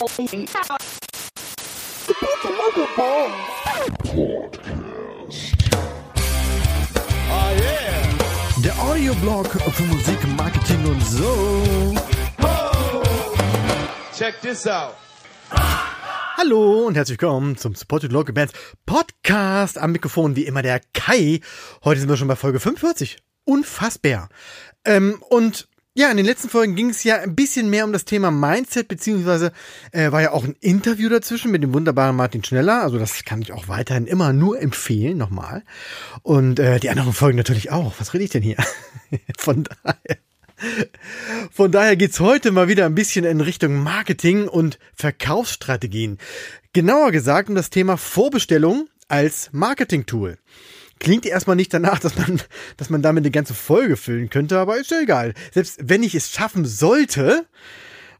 Der Audioblog für Musik, Marketing und so. Check this out. Hallo und herzlich willkommen zum Supported Local Bands Podcast. Am Mikrofon wie immer der Kai. Heute sind wir schon bei Folge 45. Unfassbar. Ähm, und ja, in den letzten Folgen ging es ja ein bisschen mehr um das Thema Mindset, beziehungsweise äh, war ja auch ein Interview dazwischen mit dem wunderbaren Martin Schneller. Also das kann ich auch weiterhin immer nur empfehlen, nochmal. Und äh, die anderen Folgen natürlich auch. Was rede ich denn hier? Von daher. Von daher geht's heute mal wieder ein bisschen in Richtung Marketing und Verkaufsstrategien. Genauer gesagt um das Thema Vorbestellung als Marketing-Tool. Klingt erstmal nicht danach, dass man, dass man damit eine ganze Folge füllen könnte, aber ist ja egal. Selbst wenn ich es schaffen sollte,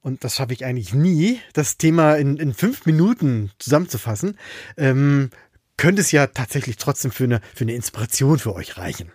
und das schaffe ich eigentlich nie, das Thema in, in fünf Minuten zusammenzufassen, ähm, könnte es ja tatsächlich trotzdem für eine, für eine Inspiration für euch reichen.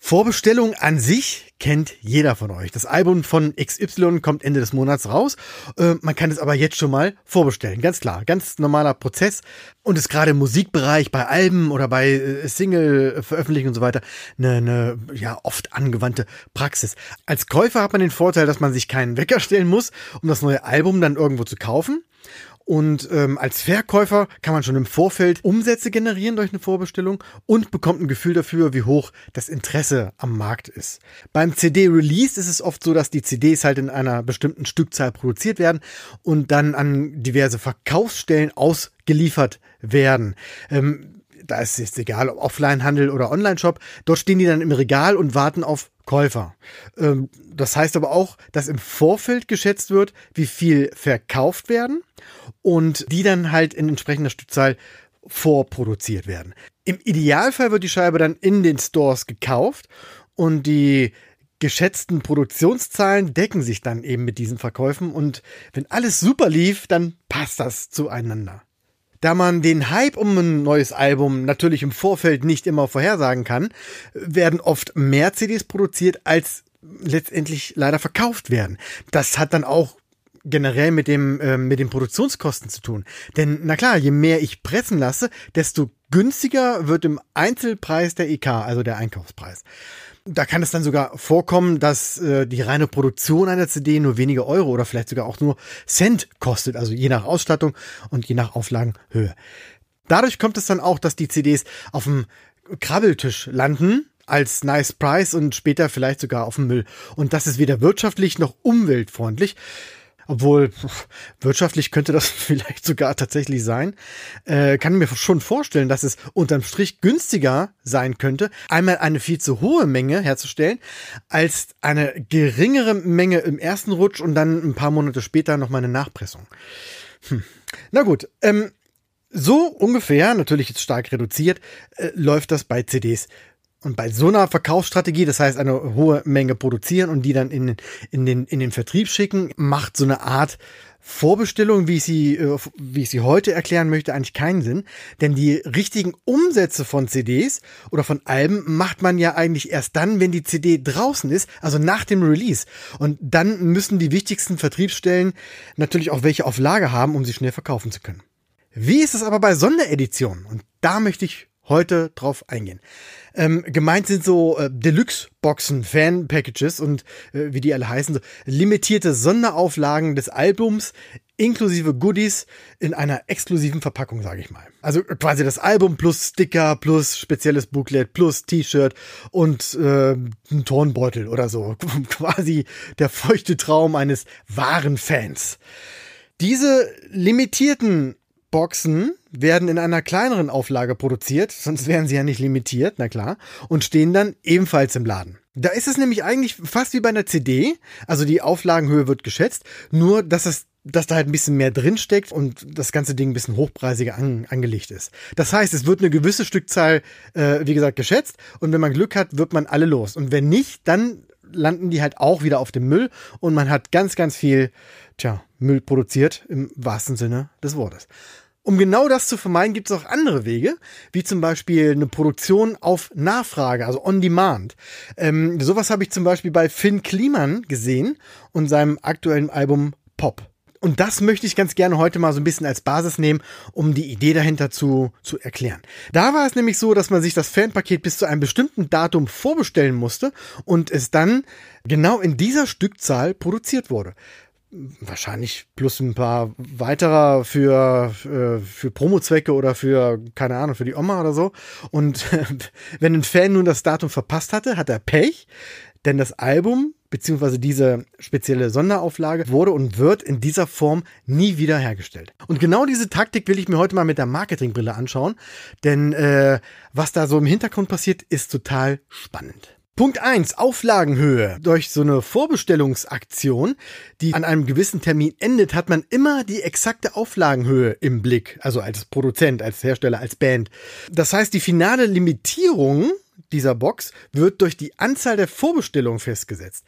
Vorbestellung an sich kennt jeder von euch. Das Album von XY kommt Ende des Monats raus. Äh, man kann es aber jetzt schon mal vorbestellen. Ganz klar, ganz normaler Prozess. Und ist gerade im Musikbereich, bei Alben oder bei äh, Single-Veröffentlichungen und so weiter eine, eine ja, oft angewandte Praxis. Als Käufer hat man den Vorteil, dass man sich keinen Wecker stellen muss, um das neue Album dann irgendwo zu kaufen. Und ähm, als Verkäufer kann man schon im Vorfeld Umsätze generieren durch eine Vorbestellung und bekommt ein Gefühl dafür, wie hoch das Interesse am Markt ist. Beim CD-Release ist es oft so, dass die CDs halt in einer bestimmten Stückzahl produziert werden und dann an diverse Verkaufsstellen ausgeliefert werden. Ähm, da ist es egal, ob Offline-Handel oder Online-Shop. Dort stehen die dann im Regal und warten auf Käufer. Ähm, das heißt aber auch, dass im Vorfeld geschätzt wird, wie viel verkauft werden und die dann halt in entsprechender Stückzahl vorproduziert werden. Im Idealfall wird die Scheibe dann in den Stores gekauft und die geschätzten Produktionszahlen decken sich dann eben mit diesen Verkäufen und wenn alles super lief, dann passt das zueinander. Da man den Hype um ein neues Album natürlich im Vorfeld nicht immer vorhersagen kann, werden oft mehr CDs produziert, als letztendlich leider verkauft werden. Das hat dann auch generell mit dem äh, mit den Produktionskosten zu tun. Denn na klar, je mehr ich pressen lasse, desto günstiger wird im Einzelpreis der EK, also der Einkaufspreis. Da kann es dann sogar vorkommen, dass äh, die reine Produktion einer CD nur wenige Euro oder vielleicht sogar auch nur Cent kostet, also je nach Ausstattung und je nach Auflagenhöhe. Dadurch kommt es dann auch, dass die CDs auf dem Krabbeltisch landen als nice price und später vielleicht sogar auf dem Müll. Und das ist weder wirtschaftlich noch umweltfreundlich. Obwohl, wirtschaftlich könnte das vielleicht sogar tatsächlich sein. Äh, kann mir schon vorstellen, dass es unterm Strich günstiger sein könnte, einmal eine viel zu hohe Menge herzustellen, als eine geringere Menge im ersten Rutsch und dann ein paar Monate später nochmal eine Nachpressung. Hm. Na gut, ähm, so ungefähr, natürlich jetzt stark reduziert, äh, läuft das bei CDs und bei so einer Verkaufsstrategie, das heißt eine hohe Menge produzieren und die dann in, in, den, in den Vertrieb schicken, macht so eine Art Vorbestellung, wie ich sie, äh, wie ich sie heute erklären möchte, eigentlich keinen Sinn. Denn die richtigen Umsätze von CDs oder von Alben macht man ja eigentlich erst dann, wenn die CD draußen ist, also nach dem Release. Und dann müssen die wichtigsten Vertriebsstellen natürlich auch welche auf Lager haben, um sie schnell verkaufen zu können. Wie ist es aber bei Sondereditionen? Und da möchte ich heute drauf eingehen. Ähm, gemeint sind so äh, Deluxe-Boxen, Fan-Packages und äh, wie die alle heißen, so limitierte Sonderauflagen des Albums inklusive Goodies in einer exklusiven Verpackung, sage ich mal. Also quasi das Album plus Sticker plus spezielles Booklet plus T-Shirt und äh, ein Turnbeutel oder so. quasi der feuchte Traum eines wahren Fans. Diese limitierten Boxen werden in einer kleineren Auflage produziert, sonst wären sie ja nicht limitiert, na klar, und stehen dann ebenfalls im Laden. Da ist es nämlich eigentlich fast wie bei einer CD, also die Auflagenhöhe wird geschätzt, nur dass es dass da halt ein bisschen mehr drinsteckt und das ganze Ding ein bisschen hochpreisiger an, angelegt ist. Das heißt, es wird eine gewisse Stückzahl, äh, wie gesagt, geschätzt und wenn man Glück hat, wird man alle los. Und wenn nicht, dann landen die halt auch wieder auf dem Müll und man hat ganz, ganz viel, tja, Müll produziert im wahrsten Sinne des Wortes. Um genau das zu vermeiden, gibt es auch andere Wege, wie zum Beispiel eine Produktion auf Nachfrage, also on demand. Ähm, sowas habe ich zum Beispiel bei Finn Kliman gesehen und seinem aktuellen Album Pop. Und das möchte ich ganz gerne heute mal so ein bisschen als Basis nehmen, um die Idee dahinter zu, zu erklären. Da war es nämlich so, dass man sich das Fanpaket bis zu einem bestimmten Datum vorbestellen musste und es dann genau in dieser Stückzahl produziert wurde wahrscheinlich plus ein paar weiterer für, für, für Promo-Zwecke oder für, keine Ahnung, für die Oma oder so. Und wenn ein Fan nun das Datum verpasst hatte, hat er Pech, denn das Album beziehungsweise diese spezielle Sonderauflage wurde und wird in dieser Form nie wieder hergestellt. Und genau diese Taktik will ich mir heute mal mit der Marketingbrille anschauen, denn äh, was da so im Hintergrund passiert, ist total spannend. Punkt eins Auflagenhöhe. Durch so eine Vorbestellungsaktion, die an einem gewissen Termin endet, hat man immer die exakte Auflagenhöhe im Blick. Also als Produzent, als Hersteller, als Band. Das heißt, die finale Limitierung dieser Box wird durch die Anzahl der Vorbestellungen festgesetzt.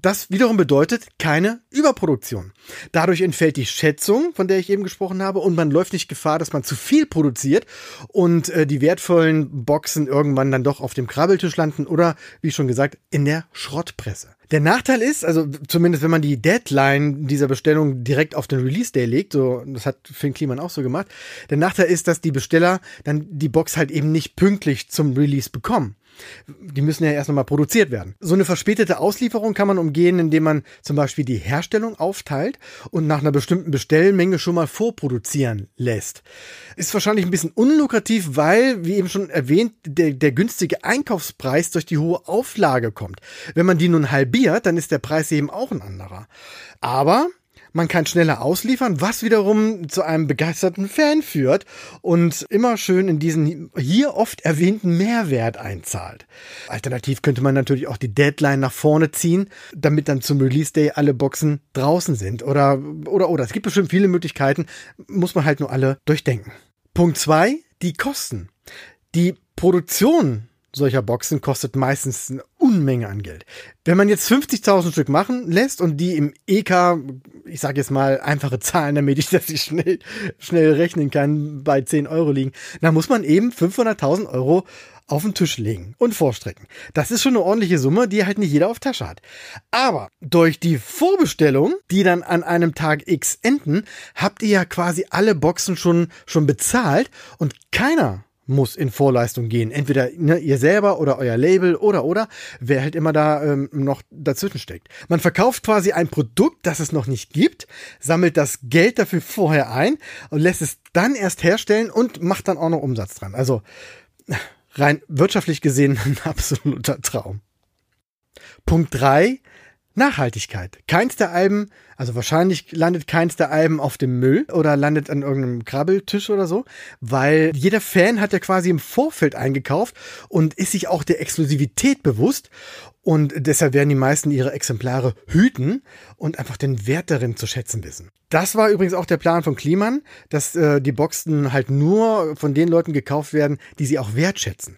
Das wiederum bedeutet keine Überproduktion. Dadurch entfällt die Schätzung, von der ich eben gesprochen habe, und man läuft nicht Gefahr, dass man zu viel produziert und äh, die wertvollen Boxen irgendwann dann doch auf dem Krabbeltisch landen oder, wie schon gesagt, in der Schrottpresse. Der Nachteil ist, also zumindest wenn man die Deadline dieser Bestellung direkt auf den Release Day legt, so das hat Finn Kliman auch so gemacht, der Nachteil ist, dass die Besteller dann die Box halt eben nicht pünktlich zum Release bekommen. Die müssen ja erst nochmal produziert werden. So eine verspätete Auslieferung kann man umgehen, indem man zum Beispiel die Herstellung aufteilt und nach einer bestimmten Bestellmenge schon mal vorproduzieren lässt. Ist wahrscheinlich ein bisschen unlukrativ, weil, wie eben schon erwähnt, der, der günstige Einkaufspreis durch die hohe Auflage kommt. Wenn man die nun halbiert, dann ist der Preis eben auch ein anderer. Aber man kann schneller ausliefern, was wiederum zu einem begeisterten Fan führt und immer schön in diesen hier oft erwähnten Mehrwert einzahlt. Alternativ könnte man natürlich auch die Deadline nach vorne ziehen, damit dann zum Release Day alle Boxen draußen sind oder oder oder. Es gibt bestimmt viele Möglichkeiten, muss man halt nur alle durchdenken. Punkt zwei: die Kosten. Die Produktion solcher Boxen kostet meistens Unmenge an Geld. Wenn man jetzt 50.000 Stück machen lässt und die im EK, ich sage jetzt mal einfache Zahlen, damit ich das schnell, schnell rechnen kann, bei 10 Euro liegen, dann muss man eben 500.000 Euro auf den Tisch legen und vorstrecken. Das ist schon eine ordentliche Summe, die halt nicht jeder auf Tasche hat. Aber durch die Vorbestellung, die dann an einem Tag X enden, habt ihr ja quasi alle Boxen schon, schon bezahlt und keiner muss in Vorleistung gehen. Entweder ne, ihr selber oder euer Label oder oder wer halt immer da ähm, noch dazwischen steckt. Man verkauft quasi ein Produkt, das es noch nicht gibt, sammelt das Geld dafür vorher ein und lässt es dann erst herstellen und macht dann auch noch Umsatz dran. Also rein wirtschaftlich gesehen ein absoluter Traum. Punkt drei Nachhaltigkeit. Keins der Alben, also wahrscheinlich landet keins der Alben auf dem Müll oder landet an irgendeinem Krabbeltisch oder so, weil jeder Fan hat ja quasi im Vorfeld eingekauft und ist sich auch der Exklusivität bewusst und deshalb werden die meisten ihre Exemplare hüten und einfach den Wert darin zu schätzen wissen. Das war übrigens auch der Plan von Kliman, dass äh, die Boxen halt nur von den Leuten gekauft werden, die sie auch wertschätzen.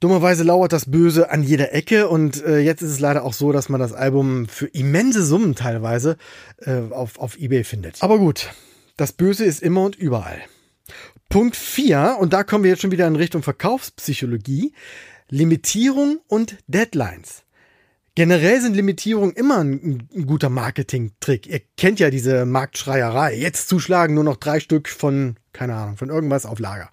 Dummerweise lauert das Böse an jeder Ecke und äh, jetzt ist es leider auch so, dass man das Album für immense Summen teilweise äh, auf, auf Ebay findet. Aber gut, das Böse ist immer und überall. Punkt 4, und da kommen wir jetzt schon wieder in Richtung Verkaufspsychologie, Limitierung und Deadlines. Generell sind Limitierungen immer ein, ein guter Marketing-Trick. Ihr kennt ja diese Marktschreierei. Jetzt zuschlagen, nur noch drei Stück von keine Ahnung, von irgendwas auf Lager.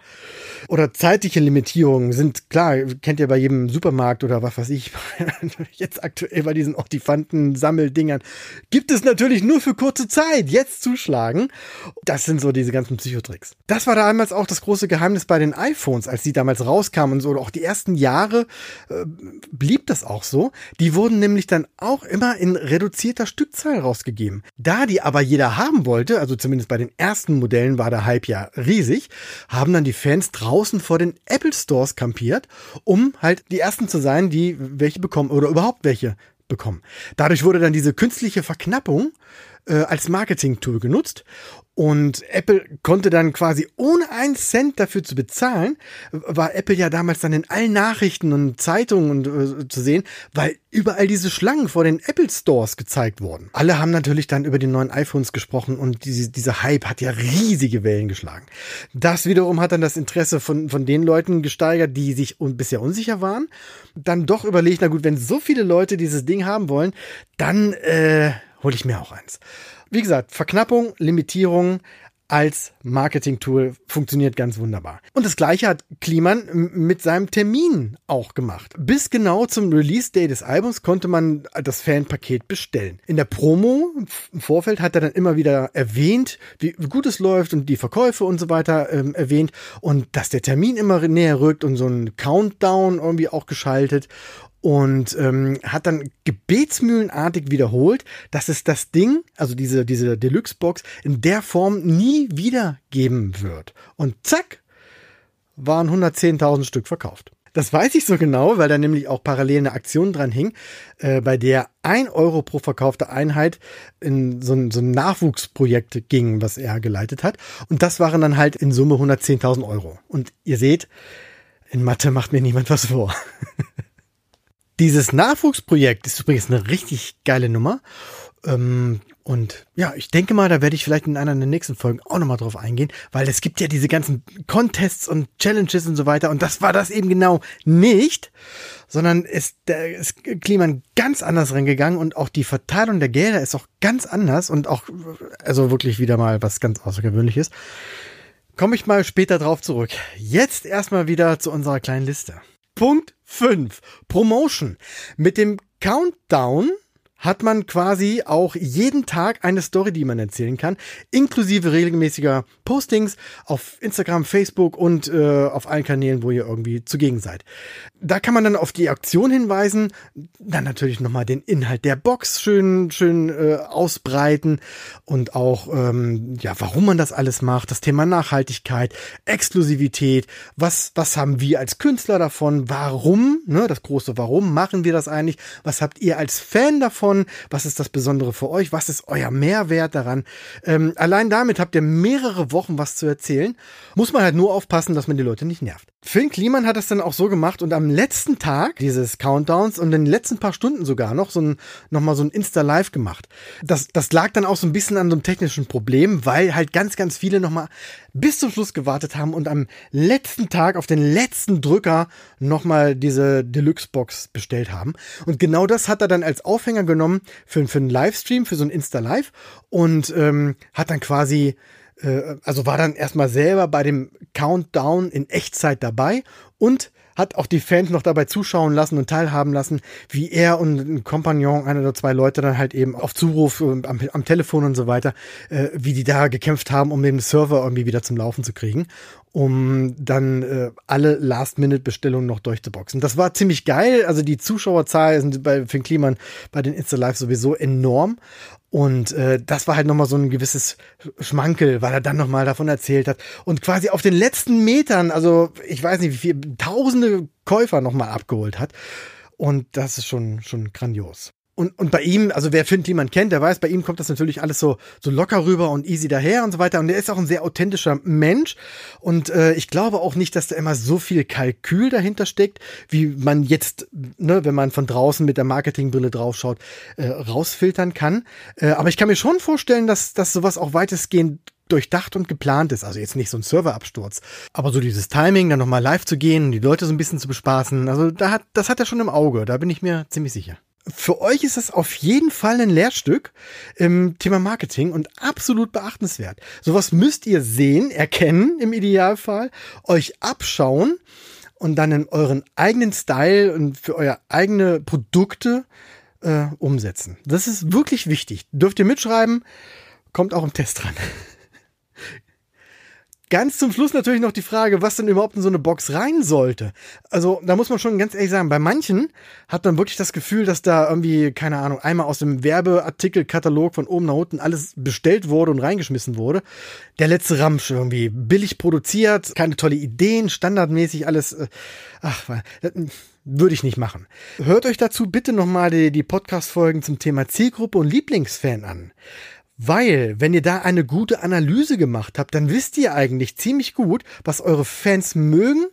Oder zeitliche Limitierungen sind klar, kennt ihr bei jedem Supermarkt oder was weiß ich, jetzt aktuell bei diesen Ortifanten-Sammeldingern, gibt es natürlich nur für kurze Zeit. Jetzt zuschlagen. Das sind so diese ganzen Psychotricks. Das war damals auch das große Geheimnis bei den iPhones, als die damals rauskamen und so, auch die ersten Jahre äh, blieb das auch so. Die wurden nämlich dann auch immer in reduzierter Stückzahl rausgegeben. Da die aber jeder haben wollte, also zumindest bei den ersten Modellen war der Hype ja riesig, haben dann die Fans draußen vor den Apple Stores kampiert, um halt die ersten zu sein, die welche bekommen oder überhaupt welche bekommen. Dadurch wurde dann diese künstliche Verknappung äh, als Marketing-Tool genutzt und Apple konnte dann quasi ohne einen Cent dafür zu bezahlen, war Apple ja damals dann in allen Nachrichten und Zeitungen und, äh, zu sehen, weil überall diese Schlangen vor den Apple Stores gezeigt wurden. Alle haben natürlich dann über die neuen iPhones gesprochen und diese, dieser Hype hat ja riesige Wellen geschlagen. Das wiederum hat dann das Interesse von, von den Leuten gesteigert, die sich un bisher unsicher waren. Dann doch überlegt, na gut, wenn so viele Leute dieses Ding haben wollen, dann äh, hole ich mir auch eins. wie gesagt, Verknappung, Limitierung, als Marketing-Tool funktioniert ganz wunderbar. Und das gleiche hat Kliman mit seinem Termin auch gemacht. Bis genau zum Release-Day des Albums konnte man das Fanpaket bestellen. In der Promo im Vorfeld hat er dann immer wieder erwähnt, wie gut es läuft und die Verkäufe und so weiter ähm, erwähnt und dass der Termin immer näher rückt und so ein Countdown irgendwie auch geschaltet und ähm, hat dann gebetsmühlenartig wiederholt, dass es das Ding, also diese, diese Deluxe-Box, in der Form nie wieder geben wird. Und zack, waren 110.000 Stück verkauft. Das weiß ich so genau, weil da nämlich auch parallel eine Aktion dran hing, äh, bei der ein Euro pro verkaufte Einheit in so ein, so ein Nachwuchsprojekt ging, was er geleitet hat. Und das waren dann halt in Summe 110.000 Euro. Und ihr seht, in Mathe macht mir niemand was vor. Dieses Nachwuchsprojekt ist übrigens eine richtig geile Nummer. Ähm, und ja, ich denke mal, da werde ich vielleicht in einer der nächsten Folgen auch nochmal drauf eingehen, weil es gibt ja diese ganzen Contests und Challenges und so weiter. Und das war das eben genau nicht, sondern ist, da ist Kliman ganz anders reingegangen und auch die Verteilung der Gelder ist auch ganz anders und auch, also wirklich wieder mal was ganz Außergewöhnliches. Komme ich mal später drauf zurück. Jetzt erstmal wieder zu unserer kleinen Liste. Punkt 5. Promotion. Mit dem Countdown hat man quasi auch jeden Tag eine Story, die man erzählen kann, inklusive regelmäßiger Postings auf Instagram, Facebook und äh, auf allen Kanälen, wo ihr irgendwie zugegen seid. Da kann man dann auf die Aktion hinweisen, dann natürlich nochmal den Inhalt der Box schön, schön äh, ausbreiten und auch, ähm, ja, warum man das alles macht, das Thema Nachhaltigkeit, Exklusivität, was, was haben wir als Künstler davon, warum, ne, das große Warum machen wir das eigentlich, was habt ihr als Fan davon, davon? Was ist das Besondere für euch? Was ist euer Mehrwert daran? Ähm, allein damit habt ihr mehrere Wochen was zu erzählen. Muss man halt nur aufpassen, dass man die Leute nicht nervt. Finn Kliman hat das dann auch so gemacht und am letzten Tag dieses Countdowns und in den letzten paar Stunden sogar noch so ein, noch mal so ein Insta-Live gemacht. Das, das lag dann auch so ein bisschen an so einem technischen Problem, weil halt ganz, ganz viele noch mal bis zum Schluss gewartet haben und am letzten Tag auf den letzten Drücker noch mal diese Deluxe-Box bestellt haben. Und genau das hat er dann als Aufhänger genommen für, für einen Livestream, für so ein Insta-Live und ähm, hat dann quasi äh, also war dann erstmal selber bei dem Countdown in Echtzeit dabei und hat auch die Fans noch dabei zuschauen lassen und teilhaben lassen, wie er und ein Kompagnon, einer oder zwei Leute dann halt eben auf Zuruf am, am Telefon und so weiter, äh, wie die da gekämpft haben, um den Server irgendwie wieder zum Laufen zu kriegen, um dann äh, alle Last-Minute-Bestellungen noch durchzuboxen. Das war ziemlich geil. Also die Zuschauerzahl sind bei Finn Kliman bei den Insta-Live sowieso enorm. Und äh, das war halt nochmal so ein gewisses Schmankel, weil er dann nochmal davon erzählt hat. Und quasi auf den letzten Metern, also ich weiß nicht, wie viele tausende Käufer nochmal abgeholt hat. Und das ist schon, schon grandios und, und bei ihm, also wer Finn Kliman kennt, der weiß, bei ihm kommt das natürlich alles so, so locker rüber und easy daher und so weiter. Und er ist auch ein sehr authentischer Mensch. Und äh, ich glaube auch nicht, dass da immer so viel Kalkül dahinter steckt, wie man jetzt, ne, wenn man von draußen mit der Marketingbrille draufschaut, äh, rausfiltern kann. Äh, aber ich kann mir schon vorstellen, dass, dass sowas auch weitestgehend durchdacht und geplant ist. Also jetzt nicht so ein Serverabsturz. Aber so dieses Timing, dann nochmal live zu gehen, die Leute so ein bisschen zu bespaßen. Also da hat, das hat er schon im Auge. Da bin ich mir ziemlich sicher für euch ist das auf jeden Fall ein Lehrstück im Thema Marketing und absolut beachtenswert. Sowas müsst ihr sehen, erkennen im Idealfall, euch abschauen und dann in euren eigenen Style und für euer eigene Produkte äh, umsetzen. Das ist wirklich wichtig. Dürft ihr mitschreiben, kommt auch im Test dran. Ganz zum Schluss natürlich noch die Frage, was denn überhaupt in so eine Box rein sollte. Also da muss man schon ganz ehrlich sagen, bei manchen hat man wirklich das Gefühl, dass da irgendwie, keine Ahnung, einmal aus dem Werbeartikelkatalog von oben nach unten alles bestellt wurde und reingeschmissen wurde. Der letzte Ramsch irgendwie, billig produziert, keine tolle Ideen, standardmäßig alles. Äh, ach, würde ich nicht machen. Hört euch dazu bitte nochmal die, die Podcast-Folgen zum Thema Zielgruppe und Lieblingsfan an. Weil, wenn ihr da eine gute Analyse gemacht habt, dann wisst ihr eigentlich ziemlich gut, was eure Fans mögen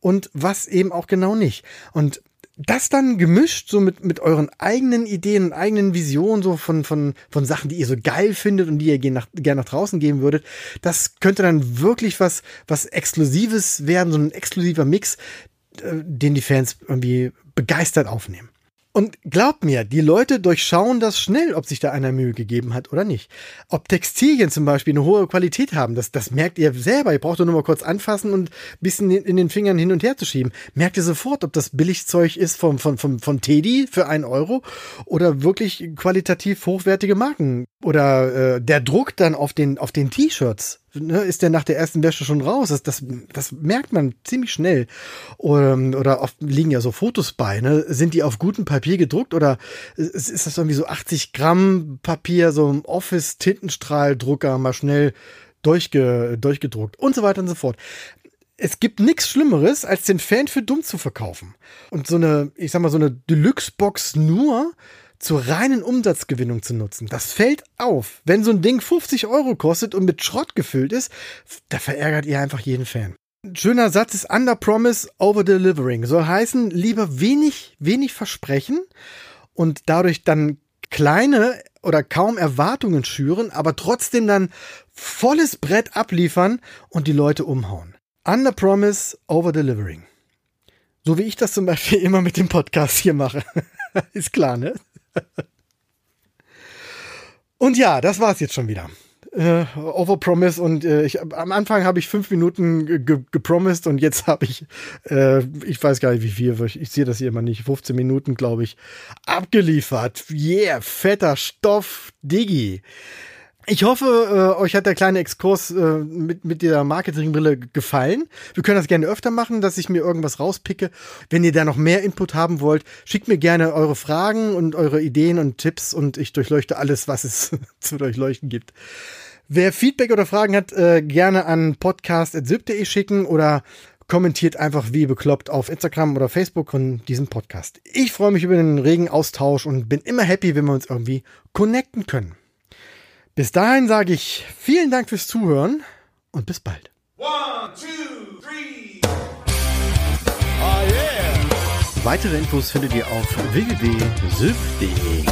und was eben auch genau nicht. Und das dann gemischt so mit, mit euren eigenen Ideen und eigenen Visionen so von, von, von Sachen, die ihr so geil findet und die ihr gerne nach, gern nach draußen geben würdet, das könnte dann wirklich was, was Exklusives werden, so ein exklusiver Mix, äh, den die Fans irgendwie begeistert aufnehmen. Und glaubt mir, die Leute durchschauen das schnell, ob sich da einer Mühe gegeben hat oder nicht. Ob Textilien zum Beispiel eine hohe Qualität haben, das, das merkt ihr selber. Ihr braucht nur mal kurz anfassen und ein bisschen in den Fingern hin und her zu schieben. Merkt ihr sofort, ob das Billigzeug ist vom, von, von, von Teddy für einen Euro oder wirklich qualitativ hochwertige Marken. Oder äh, der Druck dann auf den, auf den T-Shirts ne, ist der nach der ersten Wäsche schon raus. Das, das, das merkt man ziemlich schnell. Oder, oder oft liegen ja so Fotos bei. Ne? Sind die auf gutem Papier gedruckt oder ist, ist das irgendwie so 80 Gramm Papier, so ein Office-Tintenstrahldrucker mal schnell durchge, durchgedruckt und so weiter und so fort es gibt nichts Schlimmeres, als den Fan für dumm zu verkaufen. Und so eine, ich sag mal, so eine Deluxe-Box nur zur reinen Umsatzgewinnung zu nutzen. Das fällt auf. Wenn so ein Ding 50 Euro kostet und mit Schrott gefüllt ist, da verärgert ihr einfach jeden Fan. Schöner Satz ist Under Promise, Over Delivering. Soll heißen, lieber wenig, wenig versprechen und dadurch dann kleine oder kaum Erwartungen schüren, aber trotzdem dann volles Brett abliefern und die Leute umhauen. Under Promise, Over Delivering. So wie ich das zum Beispiel immer mit dem Podcast hier mache. ist klar, ne? Und ja, das war's jetzt schon wieder. Äh, Overpromise und äh, ich, am Anfang habe ich fünf Minuten ge gepromised und jetzt habe ich, äh, ich weiß gar nicht wie viel, ich, ich sehe das hier immer nicht, 15 Minuten glaube ich, abgeliefert. Yeah, fetter Stoff, Diggi. Ich hoffe, äh, euch hat der kleine Exkurs äh, mit, mit der Marketingbrille gefallen. Wir können das gerne öfter machen, dass ich mir irgendwas rauspicke. Wenn ihr da noch mehr Input haben wollt, schickt mir gerne eure Fragen und eure Ideen und Tipps und ich durchleuchte alles, was es zu durchleuchten gibt. Wer Feedback oder Fragen hat, äh, gerne an podcast.syb.de schicken oder kommentiert einfach wie bekloppt auf Instagram oder Facebook von diesem Podcast. Ich freue mich über den regen Austausch und bin immer happy, wenn wir uns irgendwie connecten können. Bis dahin sage ich vielen Dank fürs Zuhören und bis bald. One, two, three. Oh yeah. Weitere Infos findet ihr auf www.syf.de.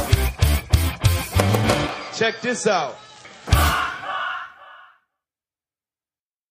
Check this out.